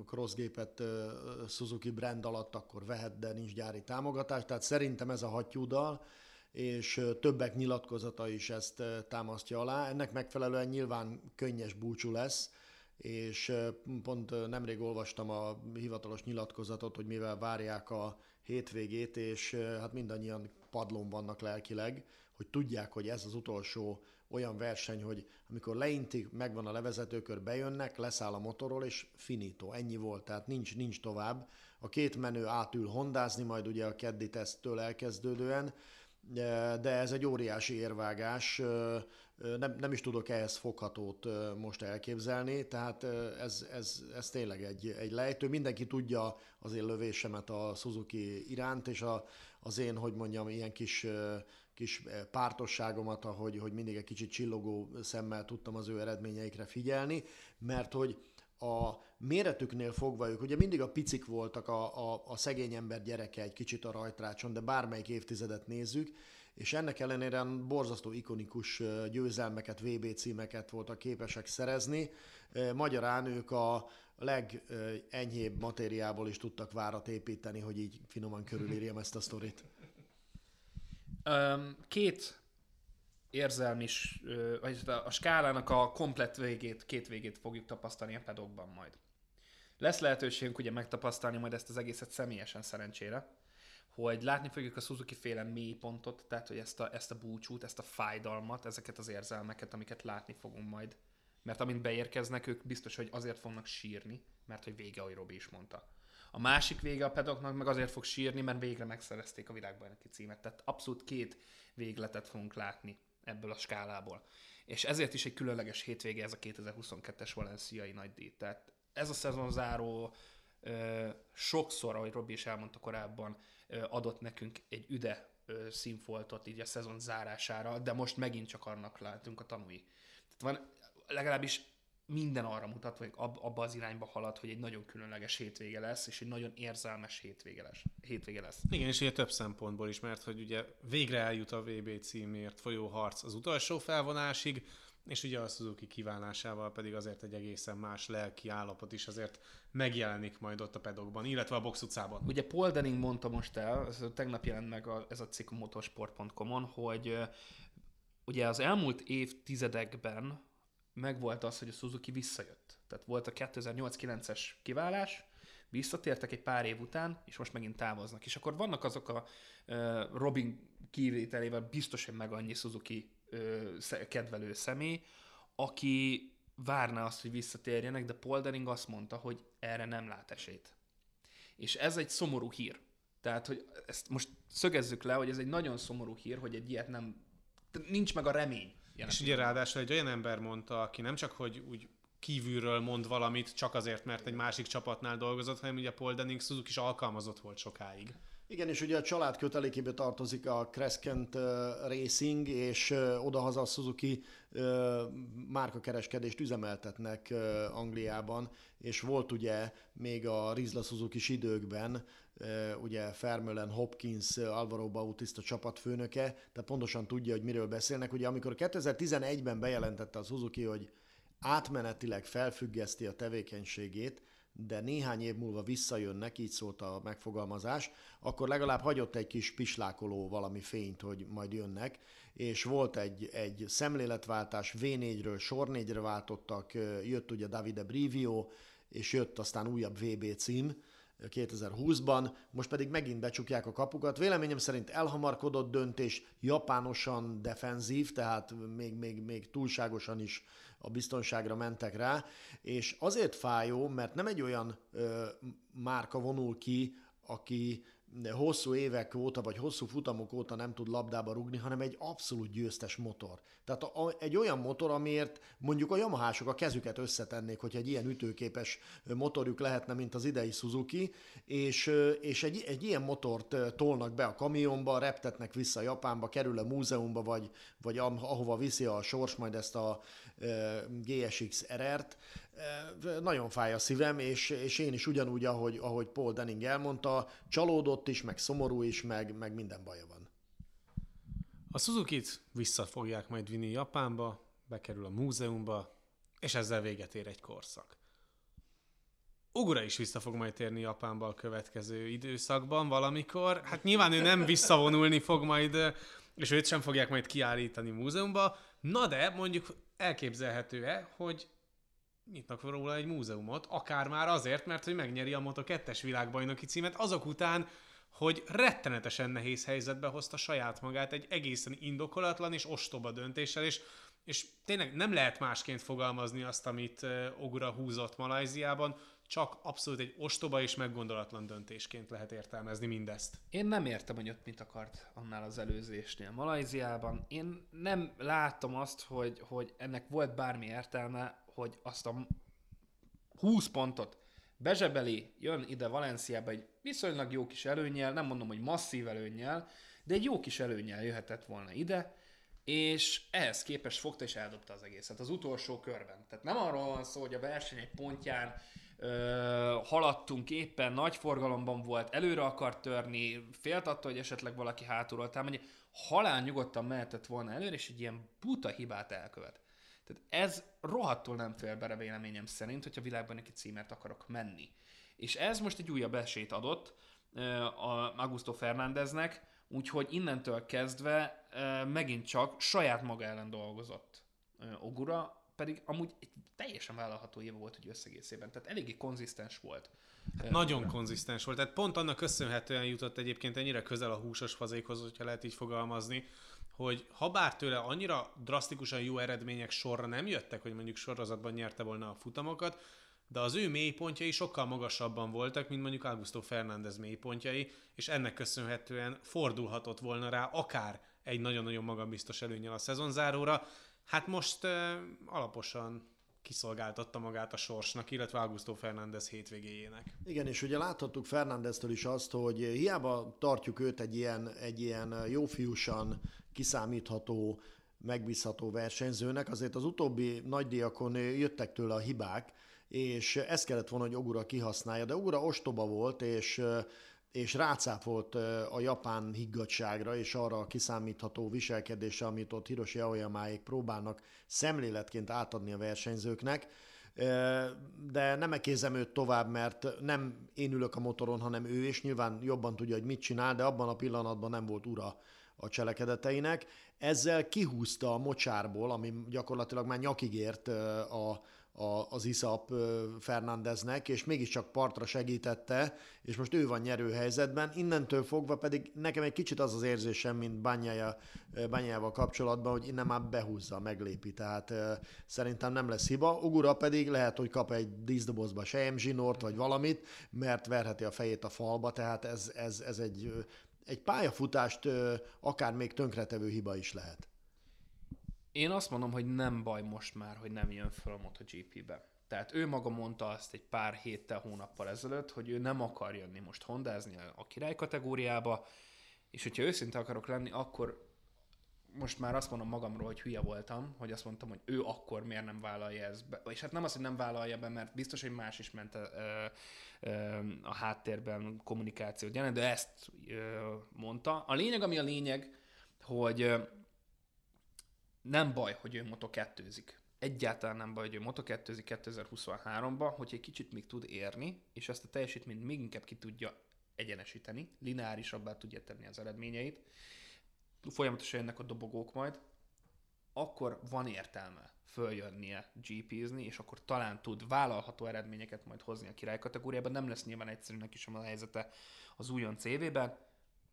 crossgépet Suzuki brand alatt, akkor vehet, de nincs gyári támogatás. Tehát szerintem ez a hattyúdal, és többek nyilatkozata is ezt támasztja alá. Ennek megfelelően nyilván könnyes búcsú lesz, és pont nemrég olvastam a hivatalos nyilatkozatot, hogy mivel várják a hétvégét, és hát mindannyian padlón vannak lelkileg, hogy tudják, hogy ez az utolsó olyan verseny, hogy amikor leintik, megvan a levezetőkör, bejönnek, leszáll a motorról, és finito, ennyi volt, tehát nincs, nincs tovább. A két menő átül hondázni, majd ugye a keddi teszttől elkezdődően, de ez egy óriási érvágás, nem, nem is tudok ehhez foghatót most elképzelni, tehát ez, ez, ez tényleg egy, egy lejtő. Mindenki tudja az én lövésemet a Suzuki iránt, és a, az én, hogy mondjam, ilyen kis, kis pártosságomat, ahogy, hogy mindig egy kicsit csillogó szemmel tudtam az ő eredményeikre figyelni, mert hogy a méretüknél fogva ők, ugye mindig a picik voltak a, a, a szegény ember gyereke egy kicsit a rajtrácson, de bármelyik évtizedet nézzük, és ennek ellenére borzasztó ikonikus győzelmeket, VB címeket voltak képesek szerezni. Magyarán ők a legenyhébb matériából is tudtak várat építeni, hogy így finoman körülírjam ezt a sztorit. Két érzelmi, vagy a skálának a komplett végét, két végét fogjuk tapasztalni a pedokban majd. Lesz lehetőségünk ugye megtapasztalni majd ezt az egészet személyesen szerencsére, hogy látni fogjuk a Suzuki féle mélypontot, tehát hogy ezt a, ezt a búcsút, ezt a fájdalmat, ezeket az érzelmeket, amiket látni fogunk majd. Mert amint beérkeznek, ők biztos, hogy azért fognak sírni, mert hogy vége, ahogy Robi is mondta. A másik vége a pedoknak meg azért fog sírni, mert végre megszerezték a világbajnoki címet. Tehát abszolút két végletet fogunk látni ebből a skálából. És ezért is egy különleges hétvége ez a 2022-es valenciai díj. Tehát ez a szezon záró sokszor, ahogy Robi is elmondta korábban, adott nekünk egy üde színfoltot így a szezon zárására, de most megint csak annak látunk a tanúi. Tehát van, legalábbis minden arra mutat, hogy ab, abba az irányba halad, hogy egy nagyon különleges hétvége lesz, és egy nagyon érzelmes hétvége lesz. Hétvége lesz. Igen, és ugye több szempontból is, mert hogy ugye végre eljut a VB címért folyó harc az utolsó felvonásig, és ugye a Suzuki kívánásával pedig azért egy egészen más lelki állapot is azért megjelenik majd ott a pedokban, illetve a box utcában. Ugye Paul Denning mondta most el, ez tegnap jelent meg a, ez a cikk motorsport.com-on, hogy ugye az elmúlt évtizedekben megvolt az, hogy a Suzuki visszajött. Tehát volt a 2008-9-es kiválás, visszatértek egy pár év után, és most megint távoznak. És akkor vannak azok a uh, Robin kivételével biztos, hogy meg annyi Suzuki kedvelő személy, aki várná azt, hogy visszatérjenek, de Poldering azt mondta, hogy erre nem lát esélyt. És ez egy szomorú hír. Tehát, hogy ezt most szögezzük le, hogy ez egy nagyon szomorú hír, hogy egy ilyet nem, nincs meg a remény. És ugye ráadásul egy olyan ember mondta, aki nem csak, hogy úgy kívülről mond valamit, csak azért, mert egy másik csapatnál dolgozott, hanem ugye Paul Denning Suzuki is alkalmazott volt sokáig. Igen, és ugye a család kötelékébe tartozik a Crescent Racing, és odahaza a Suzuki márkakereskedést üzemeltetnek Angliában, és volt ugye még a Rizla suzuki időkben ugye Fermölen, Hopkins, Alvaro Bautista csapatfőnöke, tehát pontosan tudja, hogy miről beszélnek. Ugye amikor 2011-ben bejelentette az Suzuki, hogy átmenetileg felfüggeszti a tevékenységét, de néhány év múlva visszajönnek, így szólt a megfogalmazás, akkor legalább hagyott egy kis pislákoló valami fényt, hogy majd jönnek, és volt egy, egy szemléletváltás, V4-ről sor 4-re váltottak, jött ugye Davide Brivio, és jött aztán újabb VB cím, 2020-ban, most pedig megint becsukják a kapukat. Véleményem szerint elhamarkodott döntés, japánosan defenzív, tehát még, még, még túlságosan is a biztonságra mentek rá, és azért fájó, mert nem egy olyan ö, márka vonul ki, aki hosszú évek óta, vagy hosszú futamok óta nem tud labdába rugni, hanem egy abszolút győztes motor. Tehát a, egy olyan motor, amiért mondjuk a Yamahások a kezüket összetennék, hogy egy ilyen ütőképes motorjuk lehetne, mint az idei Suzuki, és, és egy, egy ilyen motort tolnak be a kamionba, reptetnek vissza Japánba, kerül a múzeumba, vagy, vagy ahova viszi a sors majd ezt a GSX RR-t, nagyon fáj a szívem, és, és én is ugyanúgy, ahogy, ahogy Paul Denning elmondta, csalódott is, meg szomorú is, meg, meg minden baja van. A Suzuki-t vissza fogják majd vinni Japánba, bekerül a múzeumba, és ezzel véget ér egy korszak. Ugura is vissza fog majd térni Japánba a következő időszakban valamikor. Hát nyilván ő nem visszavonulni fog majd, és őt sem fogják majd kiállítani múzeumba. Na de mondjuk elképzelhető-e, hogy nyitnak róla egy múzeumot, akár már azért, mert hogy megnyeri a Moto2-es világbajnoki címet, azok után, hogy rettenetesen nehéz helyzetbe hozta saját magát egy egészen indokolatlan és ostoba döntéssel, és, és tényleg nem lehet másként fogalmazni azt, amit Ogura húzott Malajziában, csak abszolút egy ostoba és meggondolatlan döntésként lehet értelmezni mindezt. Én nem értem, hogy ott mit akart annál az előzésnél Malajziában. Én nem látom azt, hogy, hogy ennek volt bármi értelme, hogy azt a 20 pontot bezsebeli, jön ide Valenciába egy viszonylag jó kis előnyel, nem mondom, hogy masszív előnyel, de egy jó kis előnyel jöhetett volna ide, és ehhez képest fogta és eldobta az egészet az utolsó körben. Tehát nem arról van szó, hogy a verseny egy pontján ö, haladtunk éppen, nagy forgalomban volt, előre akart törni, félt attól, hogy esetleg valaki hátulról támadja, halál nyugodtan mehetett volna előre, és egy ilyen buta hibát elkövet. Tehát ez rohadtul nem fél bele véleményem szerint, hogyha világban neki címert akarok menni. És ez most egy újabb esélyt adott a Augusto Fernándeznek, úgyhogy innentől kezdve megint csak saját maga ellen dolgozott Ogura, pedig amúgy egy teljesen vállalható év volt, hogy összegészében. Tehát eléggé konzisztens volt. Hát nagyon konzisztens volt. Tehát pont annak köszönhetően jutott egyébként ennyire közel a húsos fazékhoz, hogyha lehet így fogalmazni, hogy ha bár tőle annyira drasztikusan jó eredmények sorra nem jöttek, hogy mondjuk sorozatban nyerte volna a futamokat, de az ő mélypontjai sokkal magasabban voltak, mint mondjuk Augusto Fernández mélypontjai, és ennek köszönhetően fordulhatott volna rá akár egy nagyon-nagyon magabiztos előnyel a szezonzáróra. Hát most uh, alaposan kiszolgáltatta magát a sorsnak, illetve Augusto Fernández hétvégéjének. Igen, és ugye láthattuk Fernándeztől is azt, hogy hiába tartjuk őt egy ilyen, egy ilyen jófiúsan kiszámítható, megbízható versenyzőnek, azért az utóbbi nagydiakon jöttek tőle a hibák, és ezt kellett volna, hogy Ogura kihasználja, de Ogura ostoba volt, és és rácáfolt a japán higgadságra és arra a kiszámítható viselkedésre, amit ott Hiroshi Aoyamáék próbálnak szemléletként átadni a versenyzőknek. De nem ekézem őt tovább, mert nem én ülök a motoron, hanem ő, és nyilván jobban tudja, hogy mit csinál, de abban a pillanatban nem volt ura a cselekedeteinek. Ezzel kihúzta a mocsárból, ami gyakorlatilag már nyakig ért a, a, az Iszap Fernándeznek, és mégiscsak partra segítette, és most ő van nyerő helyzetben. Innentől fogva pedig nekem egy kicsit az az érzésem, mint Bányája, Bányával kapcsolatban, hogy innen már behúzza, meglépi, tehát szerintem nem lesz hiba. Ugura pedig lehet, hogy kap egy díszdobozba zsinort, vagy valamit, mert verheti a fejét a falba, tehát ez, ez, ez egy, egy pályafutást akár még tönkretevő hiba is lehet. Én azt mondom, hogy nem baj most már, hogy nem jön fel a MotoGP-be. Tehát ő maga mondta azt egy pár héttel, hónappal ezelőtt, hogy ő nem akar jönni most hondázni a király kategóriába, és hogyha őszinte akarok lenni, akkor most már azt mondom magamról, hogy hülye voltam, hogy azt mondtam, hogy ő akkor miért nem vállalja ezt be. És hát nem az, hogy nem vállalja be, mert biztos, hogy más is ment a, háttérben kommunikációt jelent, de ezt mondta. A lényeg, ami a lényeg, hogy nem baj, hogy ő moto kettőzik. Egyáltalán nem baj, hogy ő moto kettőzik 2023-ban, hogy egy kicsit még tud érni, és ezt a teljesítményt még inkább ki tudja egyenesíteni, lineárisabbá tudja tenni az eredményeit, folyamatosan jönnek a dobogók majd, akkor van értelme följönnie GP-zni, és akkor talán tud vállalható eredményeket majd hozni a király kategóriában. Nem lesz nyilván egyszerű neki sem a helyzete az újon CV-ben,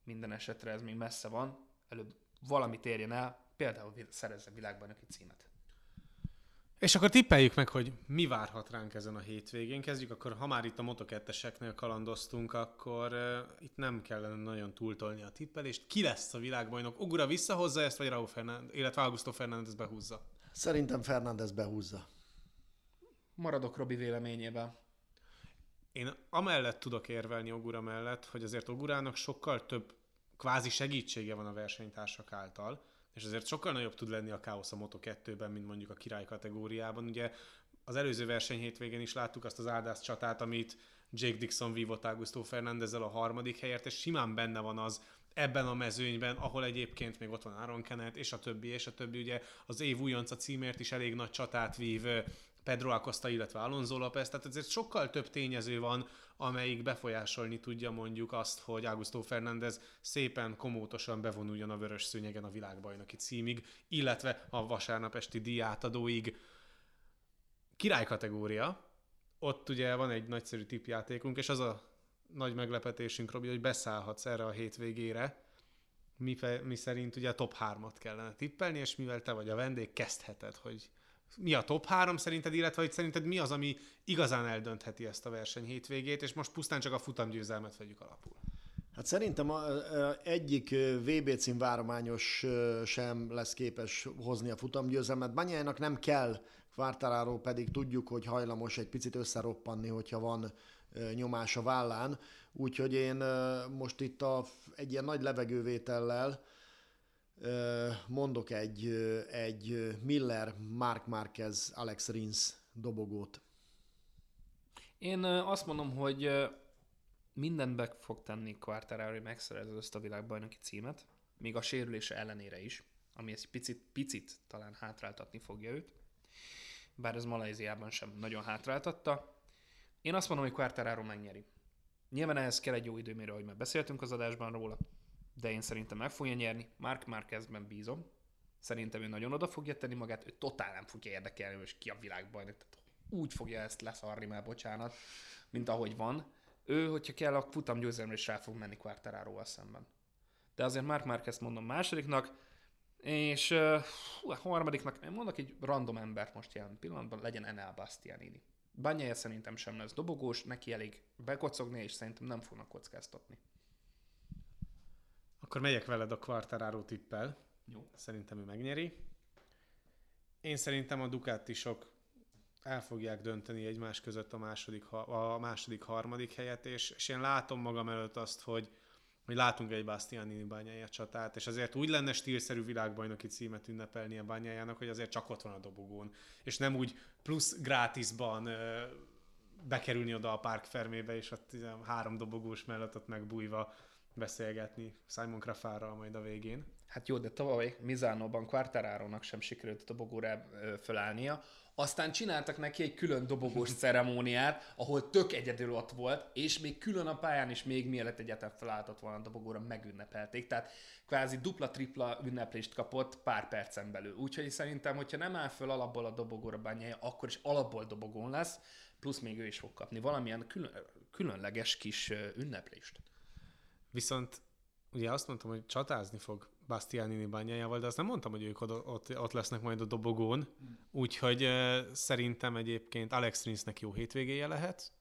minden esetre ez még messze van, előbb valamit érjen el, például szerezze világbajnoki címet. És akkor tippeljük meg, hogy mi várhat ránk ezen a hétvégén. Kezdjük akkor, ha már itt a moto kalandoztunk, akkor uh, itt nem kellene nagyon túltolni a tippelést. Ki lesz a világbajnok? Ogura visszahozza ezt, vagy Raúl Fernández, illetve Augusto Fernández behúzza? Szerintem Fernández behúzza. Maradok Robi véleményében. Én amellett tudok érvelni Ogura mellett, hogy azért Ogurának sokkal több kvázi segítsége van a versenytársak által, és azért sokkal nagyobb tud lenni a káosz a Moto2-ben, mint mondjuk a király kategóriában. Ugye az előző verseny hétvégén is láttuk azt az áldász csatát, amit Jake Dixon vívott Augusto Fernandezzel a harmadik helyért, és simán benne van az ebben a mezőnyben, ahol egyébként még ott van Aaron Kenneth, és a többi, és a többi, ugye az év újonca címért is elég nagy csatát vív Pedro Acosta, illetve Alonso López, tehát ezért sokkal több tényező van, amelyik befolyásolni tudja mondjuk azt, hogy Augusto Fernández szépen, komótosan bevonuljon a vörös szőnyegen a világbajnoki címig, illetve a vasárnap esti díjátadóig. Király kategória, ott ugye van egy nagyszerű tipjátékunk, és az a nagy meglepetésünk, Robi, hogy beszállhatsz erre a hétvégére, mi, fe, mi szerint ugye a top 3-at kellene tippelni, és mivel te vagy a vendég, kezdheted, hogy mi a top három szerinted, illetve hogy szerinted mi az, ami igazán eldöntheti ezt a verseny hétvégét, és most pusztán csak a futamgyőzelmet vegyük alapul. Hát szerintem a, a, egyik VB cím várományos sem lesz képes hozni a futamgyőzelmet. Banyájának nem kell, Quartararo pedig tudjuk, hogy hajlamos egy picit összeroppanni, hogyha van nyomás a vállán. Úgyhogy én most itt a, egy ilyen nagy levegővétellel mondok egy, egy Miller, Mark Marquez, Alex Rins dobogót. Én azt mondom, hogy mindent be fog tenni Quartararo, hogy megszerezze ezt a világbajnoki címet, még a sérülése ellenére is, ami egy picit, picit talán hátráltatni fogja őt, bár ez Malajziában sem nagyon hátráltatta. Én azt mondom, hogy Quartararo megnyeri. Nyilván ehhez kell egy jó időmérő, ahogy már beszéltünk az adásban róla, de én szerintem meg fogja nyerni. Mark Marquezben bízom. Szerintem ő nagyon oda fogja tenni magát, ő totál nem fogja érdekelni, hogy ki a világbajnok. Tehát úgy fogja ezt leszarni már, bocsánat, mint ahogy van. Ő, hogyha kell, a futam győzelemre is rá fog menni quartararo szemben. De azért Mark Marquez mondom másodiknak, és uh, a harmadiknak, én mondok egy random embert most jelen pillanatban, legyen Enel Bastianini. Banyája szerintem sem lesz dobogós, neki elég bekocogni, és szerintem nem fognak kockáztatni. Akkor megyek veled a Quartararo tippel. Jó. Szerintem ő megnyeri. Én szerintem a Ducatisok el fogják dönteni egymás között a második, a második harmadik helyet, és, és én látom magam előtt azt, hogy, hogy látunk egy Bastianini bányája csatát, és azért úgy lenne stílszerű világbajnoki címet ünnepelni a bányájának, hogy azért csak ott van a dobogón, és nem úgy plusz grátisban bekerülni oda a Park Fermébe, és ott három dobogós mellett ott megbújva beszélgetni Simon Krafárral majd a végén. Hát jó, de tavaly Mizánóban Quartararo-nak sem sikerült a dobogóra fölállnia. Aztán csináltak neki egy külön dobogós ceremóniát, ahol tök egyedül ott volt, és még külön a pályán is még mielőtt egyetem felálltott volna a dobogóra, megünnepelték. Tehát kvázi dupla-tripla ünneplést kapott pár percen belül. Úgyhogy szerintem, hogyha nem áll föl alapból a dobogóra bányája, akkor is alapból dobogón lesz, plusz még ő is fog kapni valamilyen külön, különleges kis ünneplést. Viszont ugye azt mondtam, hogy csatázni fog Bastianini bányájával, de azt nem mondtam, hogy ők ott, ott, lesznek majd a dobogón, úgyhogy szerintem egyébként Alex Rinsnek jó hétvégéje lehet,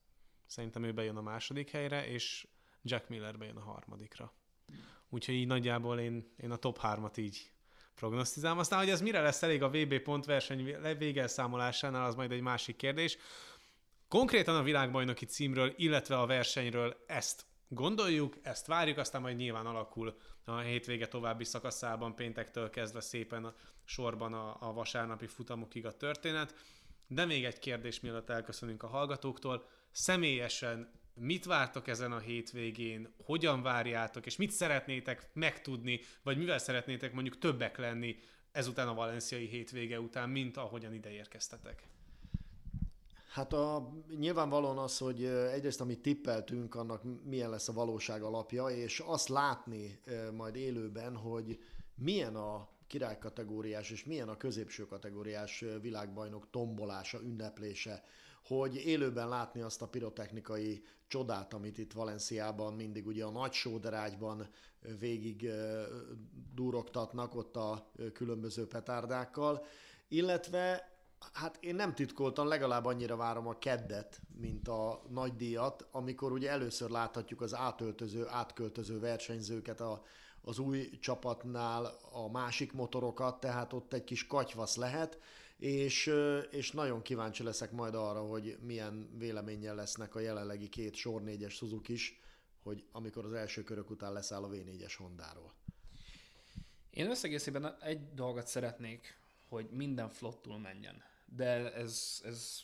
szerintem ő bejön a második helyre, és Jack Miller bejön a harmadikra. Úgyhogy így nagyjából én, én a top 3-at így prognosztizálom. Aztán, hogy ez mire lesz elég a VB pontverseny végelszámolásánál, az majd egy másik kérdés. Konkrétan a világbajnoki címről, illetve a versenyről ezt gondoljuk, ezt várjuk, aztán majd nyilván alakul a hétvége további szakaszában, péntektől kezdve szépen a sorban a, a vasárnapi futamokig a történet. De még egy kérdés, mielőtt elköszönünk a hallgatóktól. Személyesen mit vártok ezen a hétvégén, hogyan várjátok, és mit szeretnétek megtudni, vagy mivel szeretnétek mondjuk többek lenni ezután a valenciai hétvége után, mint ahogyan ide érkeztetek? Hát a, nyilvánvalóan az, hogy egyrészt amit tippeltünk, annak milyen lesz a valóság alapja, és azt látni majd élőben, hogy milyen a királykategóriás és milyen a középső kategóriás világbajnok tombolása, ünneplése, hogy élőben látni azt a pirotechnikai csodát, amit itt Valenciában mindig ugye a nagy sóderágyban végig durogtatnak ott a különböző petárdákkal, illetve Hát én nem titkoltan, legalább annyira várom a keddet, mint a nagy díjat, amikor ugye először láthatjuk az átöltöző, átköltöző versenyzőket a, az új csapatnál, a másik motorokat, tehát ott egy kis katyvasz lehet, és, és nagyon kíváncsi leszek majd arra, hogy milyen véleménnyel lesznek a jelenlegi két sor négyes Suzuki is, hogy amikor az első körök után leszáll a V4-es Hondáról. Én összegészében egy dolgot szeretnék, hogy minden flottul menjen. De ez, ez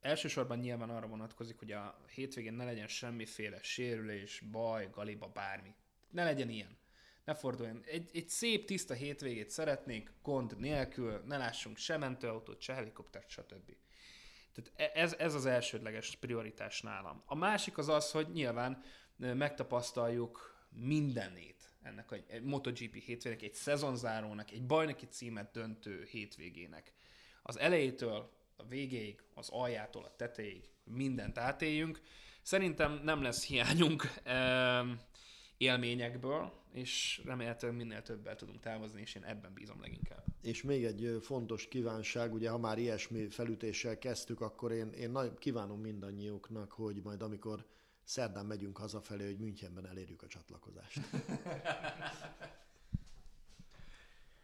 elsősorban nyilván arra vonatkozik, hogy a hétvégén ne legyen semmiféle sérülés, baj, galiba, bármi. Ne legyen ilyen. Ne forduljon. Egy, egy szép, tiszta hétvégét szeretnék, gond nélkül, ne lássunk se mentőautót, se helikoptert, stb. Tehát e, ez, ez az elsődleges prioritás nálam. A másik az az, hogy nyilván megtapasztaljuk mindenét ennek a MotoGP hétvégének, egy szezonzárónak, egy bajnoki címet döntő hétvégének. Az elejétől a végéig, az aljától a tetejéig mindent átéljünk. Szerintem nem lesz hiányunk élményekből, és remélhetőleg minél többel tudunk távozni, és én ebben bízom leginkább. És még egy fontos kívánság, ugye ha már ilyesmi felütéssel kezdtük, akkor én, én nagy, kívánom mindannyiuknak, hogy majd amikor szerdán megyünk hazafelé, hogy Münchenben elérjük a csatlakozást.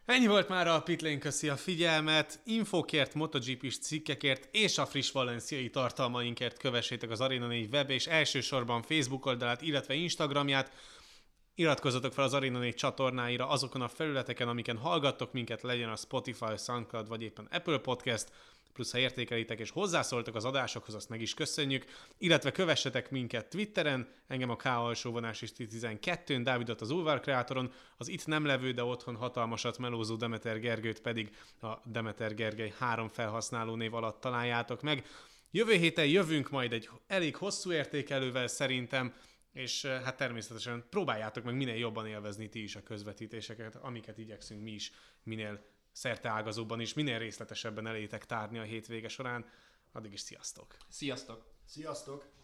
Ennyi volt már a Pitlane, köszi a figyelmet. Infokért, MotoGP-s cikkekért és a friss valenciai tartalmainkért kövessétek az Arena 4 web és elsősorban Facebook oldalát, illetve Instagramját. Iratkozzatok fel az Arena 4 csatornáira azokon a felületeken, amiken hallgattok minket, legyen a Spotify, SoundCloud vagy éppen Apple Podcast plusz ha értékelitek és hozzászóltok az adásokhoz, azt meg is köszönjük, illetve kövessetek minket Twitteren, engem a K alsóvonás is 12-n, Dávidot az Ulvar kreátoron, az itt nem levő, de otthon hatalmasat melózó Demeter Gergőt pedig a Demeter Gergely három felhasználó név alatt találjátok meg. Jövő héten jövünk majd egy elég hosszú értékelővel szerintem, és eh, hát természetesen próbáljátok meg minél jobban élvezni ti is a közvetítéseket, amiket igyekszünk mi is minél ágazóban is minél részletesebben elétek tárni a hétvége során. Addig is sziasztok! Sziasztok! Sziasztok!